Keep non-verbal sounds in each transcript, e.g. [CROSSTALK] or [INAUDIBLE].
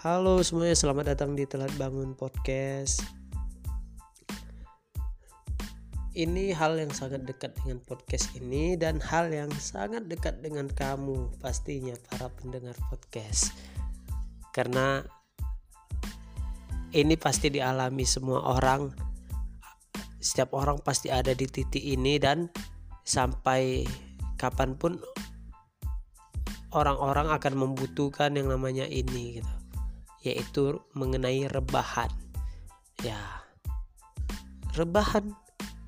Halo semuanya, selamat datang di Telat Bangun Podcast. Ini hal yang sangat dekat dengan podcast ini dan hal yang sangat dekat dengan kamu pastinya para pendengar podcast. Karena ini pasti dialami semua orang. Setiap orang pasti ada di titik ini dan sampai kapan pun orang-orang akan membutuhkan yang namanya ini gitu yaitu mengenai rebahan. Ya rebahan.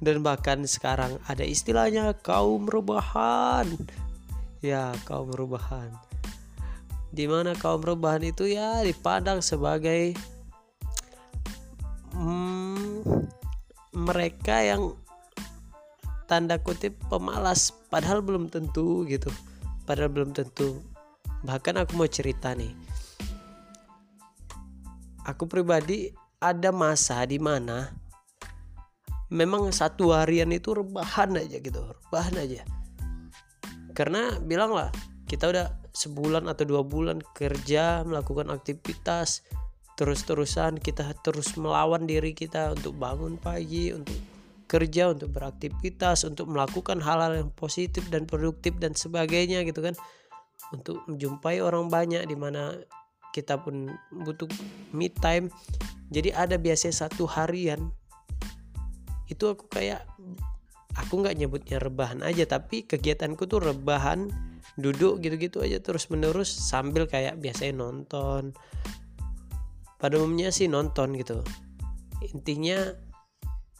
Dan bahkan sekarang ada istilahnya kaum rebahan. Ya kaum rebahan. Di mana kaum rebahan itu ya dipandang sebagai hmm, mereka yang tanda kutip pemalas padahal belum tentu gitu. Padahal belum tentu. Bahkan aku mau cerita nih aku pribadi ada masa di mana memang satu harian itu rebahan aja gitu rebahan aja. Karena bilang lah kita udah sebulan atau dua bulan kerja melakukan aktivitas terus-terusan kita terus melawan diri kita untuk bangun pagi untuk kerja untuk beraktivitas untuk melakukan hal-hal yang positif dan produktif dan sebagainya gitu kan. Untuk menjumpai orang banyak di mana kita pun butuh me time. Jadi ada biasanya satu harian. Itu aku kayak aku nggak nyebutnya rebahan aja tapi kegiatanku tuh rebahan duduk gitu-gitu aja terus menerus sambil kayak biasanya nonton. Pada umumnya sih nonton gitu. Intinya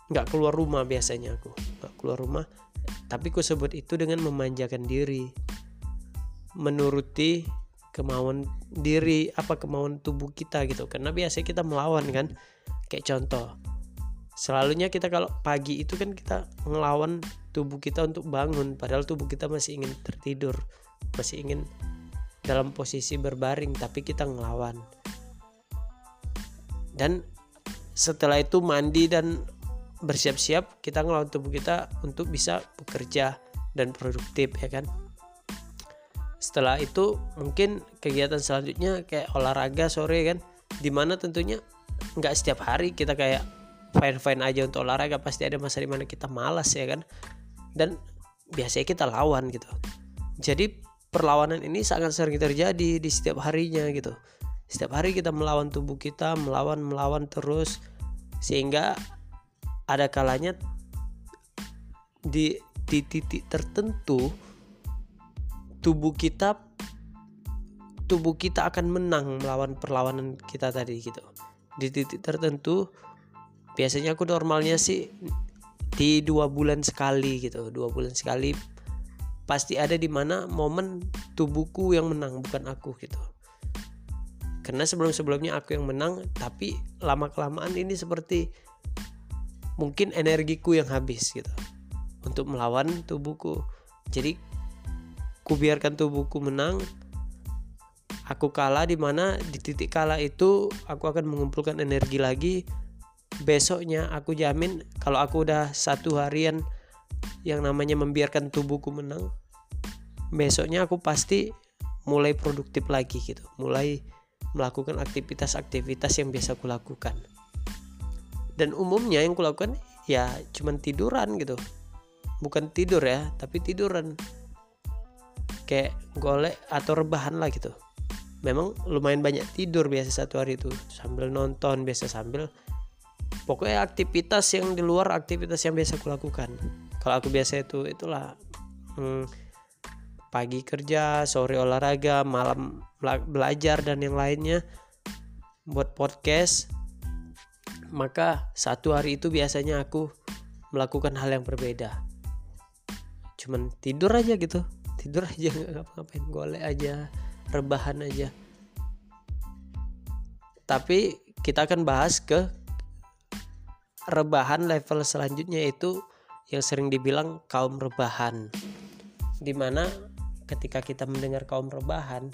nggak keluar rumah biasanya aku nggak keluar rumah. Tapi ku sebut itu dengan memanjakan diri menuruti kemauan diri apa kemauan tubuh kita gitu. Karena biasanya kita melawan kan. Kayak contoh selalunya kita kalau pagi itu kan kita melawan tubuh kita untuk bangun. Padahal tubuh kita masih ingin tertidur masih ingin dalam posisi berbaring tapi kita ngelawan. Dan setelah itu mandi dan bersiap-siap kita ngelawan tubuh kita untuk bisa bekerja dan produktif ya kan setelah itu mungkin kegiatan selanjutnya kayak olahraga sore kan? Di mana tentunya nggak setiap hari kita kayak fine fine aja untuk olahraga pasti ada masa di mana kita malas ya kan? Dan biasanya kita lawan gitu. Jadi perlawanan ini sangat sering terjadi di setiap harinya gitu. Setiap hari kita melawan tubuh kita melawan melawan terus sehingga ada kalanya di titik tertentu tubuh kita tubuh kita akan menang melawan perlawanan kita tadi gitu. Di titik tertentu biasanya aku normalnya sih di dua bulan sekali gitu. Dua bulan sekali pasti ada di mana momen tubuhku yang menang bukan aku gitu. Karena sebelum sebelumnya aku yang menang tapi lama kelamaan ini seperti mungkin energiku yang habis gitu untuk melawan tubuhku. Jadi ku biarkan tubuhku menang. Aku kalah di mana di titik kalah itu aku akan mengumpulkan energi lagi. Besoknya aku jamin kalau aku udah satu harian yang namanya membiarkan tubuhku menang besoknya aku pasti mulai produktif lagi gitu. Mulai melakukan aktivitas-aktivitas yang biasa aku lakukan. Dan umumnya yang kulakukan ya cuman tiduran gitu. Bukan tidur ya tapi tiduran kayak golek atau rebahan lah gitu. Memang lumayan banyak tidur biasa satu hari itu. Sambil nonton biasa sambil pokoknya aktivitas yang di luar aktivitas yang biasa aku lakukan. Kalau aku biasa itu itulah hmm, pagi kerja sore olahraga malam belajar dan yang lainnya buat podcast. Maka satu hari itu biasanya aku melakukan hal yang berbeda. Cuman tidur aja gitu tidur aja nggak ngapa-ngapain golek aja rebahan aja. Tapi kita akan bahas ke rebahan level selanjutnya itu yang sering dibilang kaum rebahan. Di mana ketika kita mendengar kaum rebahan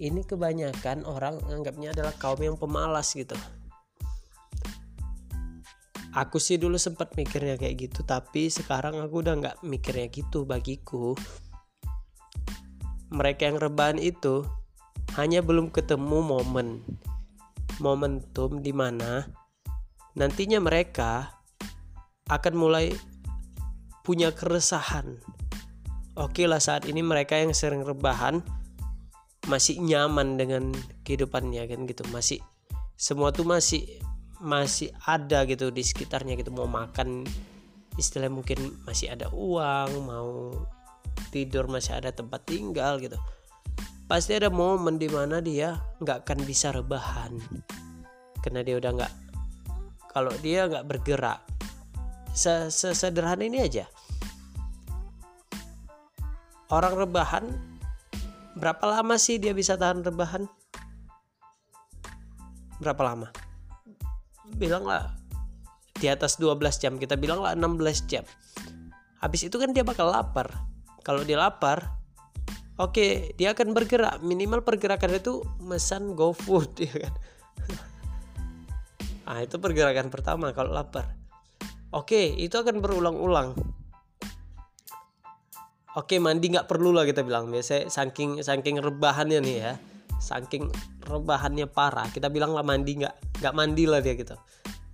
ini kebanyakan orang anggapnya adalah kaum yang pemalas gitu. Aku sih dulu sempat mikirnya kayak gitu tapi sekarang aku udah nggak mikirnya gitu bagiku mereka yang rebahan itu hanya belum ketemu momen. Momentum di mana nantinya mereka akan mulai punya keresahan. Oke lah saat ini mereka yang sering rebahan masih nyaman dengan kehidupannya kan gitu. Masih semua tuh masih masih ada gitu di sekitarnya gitu. Mau makan istilah mungkin masih ada uang mau tidur masih ada tempat tinggal gitu. Pasti ada momen di mana dia nggak akan bisa rebahan. Karena dia udah nggak kalau dia nggak bergerak sesederhana ini aja. Orang rebahan berapa lama sih dia bisa tahan rebahan? Berapa lama? Bilanglah di atas 12 jam kita bilanglah 16 jam. Habis itu kan dia bakal lapar kalau dia lapar oke okay, dia akan bergerak. Minimal pergerakan itu mesan GoFood [LAUGHS] ya kan? Ah itu pergerakan pertama kalau lapar. Oke okay, itu akan berulang-ulang. Oke okay, mandi nggak perlu lah kita bilang. Biasa saking saking rebahannya nih ya. Saking rebahannya parah. Kita bilang lah mandi nggak nggak mandi lah dia gitu.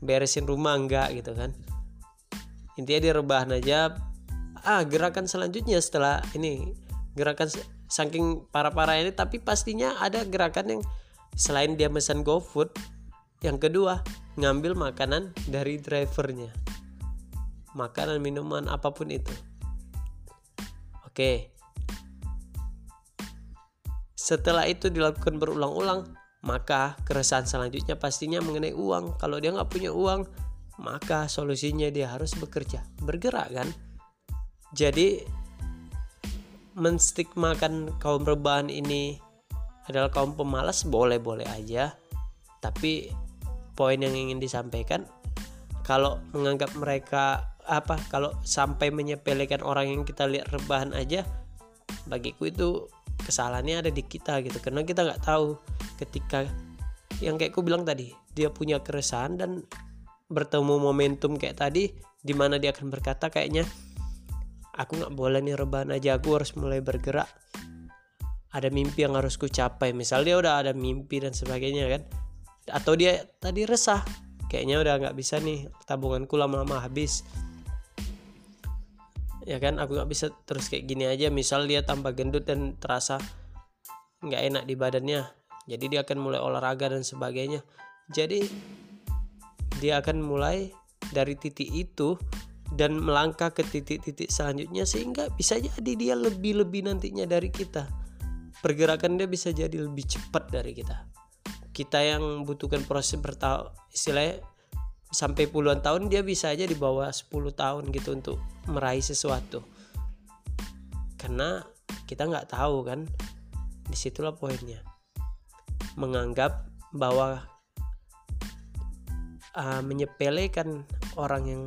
Beresin rumah enggak gitu kan. Intinya dia rebahan aja ah gerakan selanjutnya setelah ini gerakan saking parah-parah ini tapi pastinya ada gerakan yang selain dia pesan GoFood yang kedua ngambil makanan dari drivernya makanan minuman apa pun itu oke setelah itu dilakukan berulang-ulang, maka keresahan selanjutnya pastinya mengenai uang. Kalau dia nggak punya uang, maka solusinya dia harus bekerja, bergerak kan. Jadi menstigmakan kaum rebahan ini adalah kaum pemalas boleh-boleh aja. Tapi poin yang ingin disampaikan kalau menganggap mereka apa kalau sampai menyepelekan orang yang kita lihat rebahan aja bagiku itu kesalahannya ada di kita gitu karena kita nggak tahu ketika yang kayak aku bilang tadi dia punya keresahan dan bertemu momentum kayak tadi di mana dia akan berkata kayaknya aku nggak boleh nih rebahan aja aku harus mulai bergerak. Ada mimpi yang harus ku capai. Misal dia udah ada mimpi dan sebagainya kan? Atau dia tadi resah. Kayaknya udah nggak bisa nih tabunganku lama-lama habis. Ya kan? Aku nggak bisa terus kayak gini aja. Misal dia tambah gendut dan terasa nggak enak di badannya jadi dia akan mulai olahraga dan sebagainya. Jadi dia akan mulai dari titik itu dan melangkah ke titik-titik selanjutnya sehingga bisa jadi dia lebih-lebih nantinya dari kita. Pergerakan dia bisa jadi lebih cepat dari kita. Kita yang butuhkan proses bertahun istilahnya sampai puluhan tahun dia bisa aja di bawah 10 tahun gitu untuk meraih sesuatu. Karena kita nggak tahu kan di situlah poinnya. Menganggap bahwa uh, menyepelekan orang yang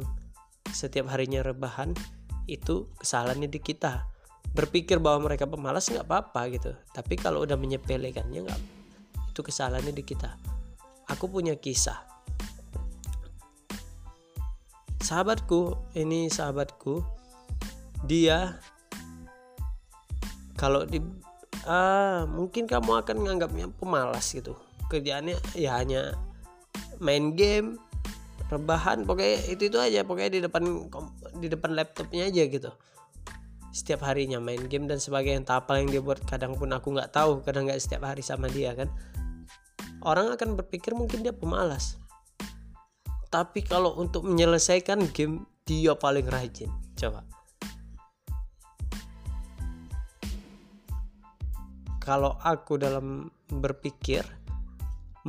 setiap harinya rebahan itu kesalahannya di kita. Berpikir bahwa mereka pemalas nggak apa-apa gitu. Tapi kalau udah menyepelekannya nggak itu kesalahannya di kita. Aku punya kisah. Sahabatku ini sahabatku dia kalau di ah mungkin kamu akan menganggapnya pemalas gitu. Kerjaannya ya hanya main game rebahan pokoknya itu itu aja pokoknya di depan di depan laptopnya aja gitu. Setiap harinya main game dan sebagainya entah apa yang dia buat kadang pun aku nggak tahu kadang nggak setiap hari sama dia kan. Orang akan berpikir mungkin dia pemalas. Tapi kalau untuk menyelesaikan game dia paling rajin. Coba. Kalau aku dalam berpikir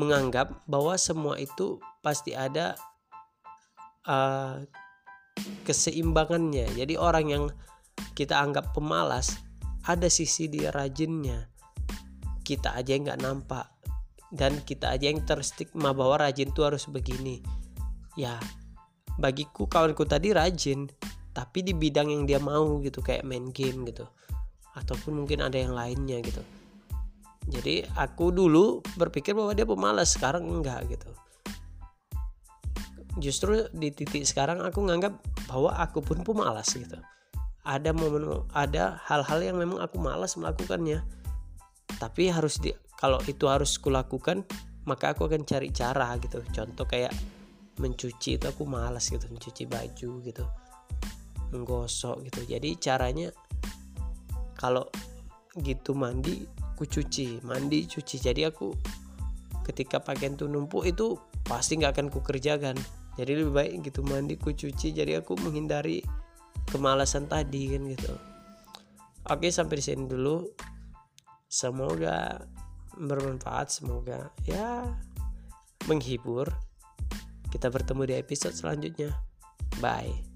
menganggap bahwa semua itu pasti ada uh, keseimbangannya. Jadi orang yang kita anggap pemalas ada sisi dia rajinnya. Kita aja yang nggak nampak. Dan kita aja yang terstigma bahwa rajin itu harus begini. Ya bagiku kawanku tadi rajin tapi di bidang yang dia mau gitu kayak main game gitu. Ataupun mungkin ada yang lainnya gitu. Jadi aku dulu berpikir bahwa dia pemalas sekarang enggak gitu justru di titik sekarang aku nganggap bahwa aku pun pemalas gitu. Ada momen ada hal-hal yang memang aku malas melakukannya. Tapi harus di kalau itu harus kulakukan maka aku akan cari cara gitu. Contoh kayak mencuci itu aku malas gitu mencuci baju gitu menggosok gitu. Jadi caranya kalau gitu mandi aku cuci mandi cuci. Jadi aku ketika pakaian tuh numpuk itu pasti nggak akan ku kerjakan jadi lebih baik gitu mandi cuci. Jadi aku menghindari kemalasan tadi kan gitu. Oke sampai di sini dulu. Semoga bermanfaat semoga ya menghibur. Kita bertemu di episode selanjutnya. Bye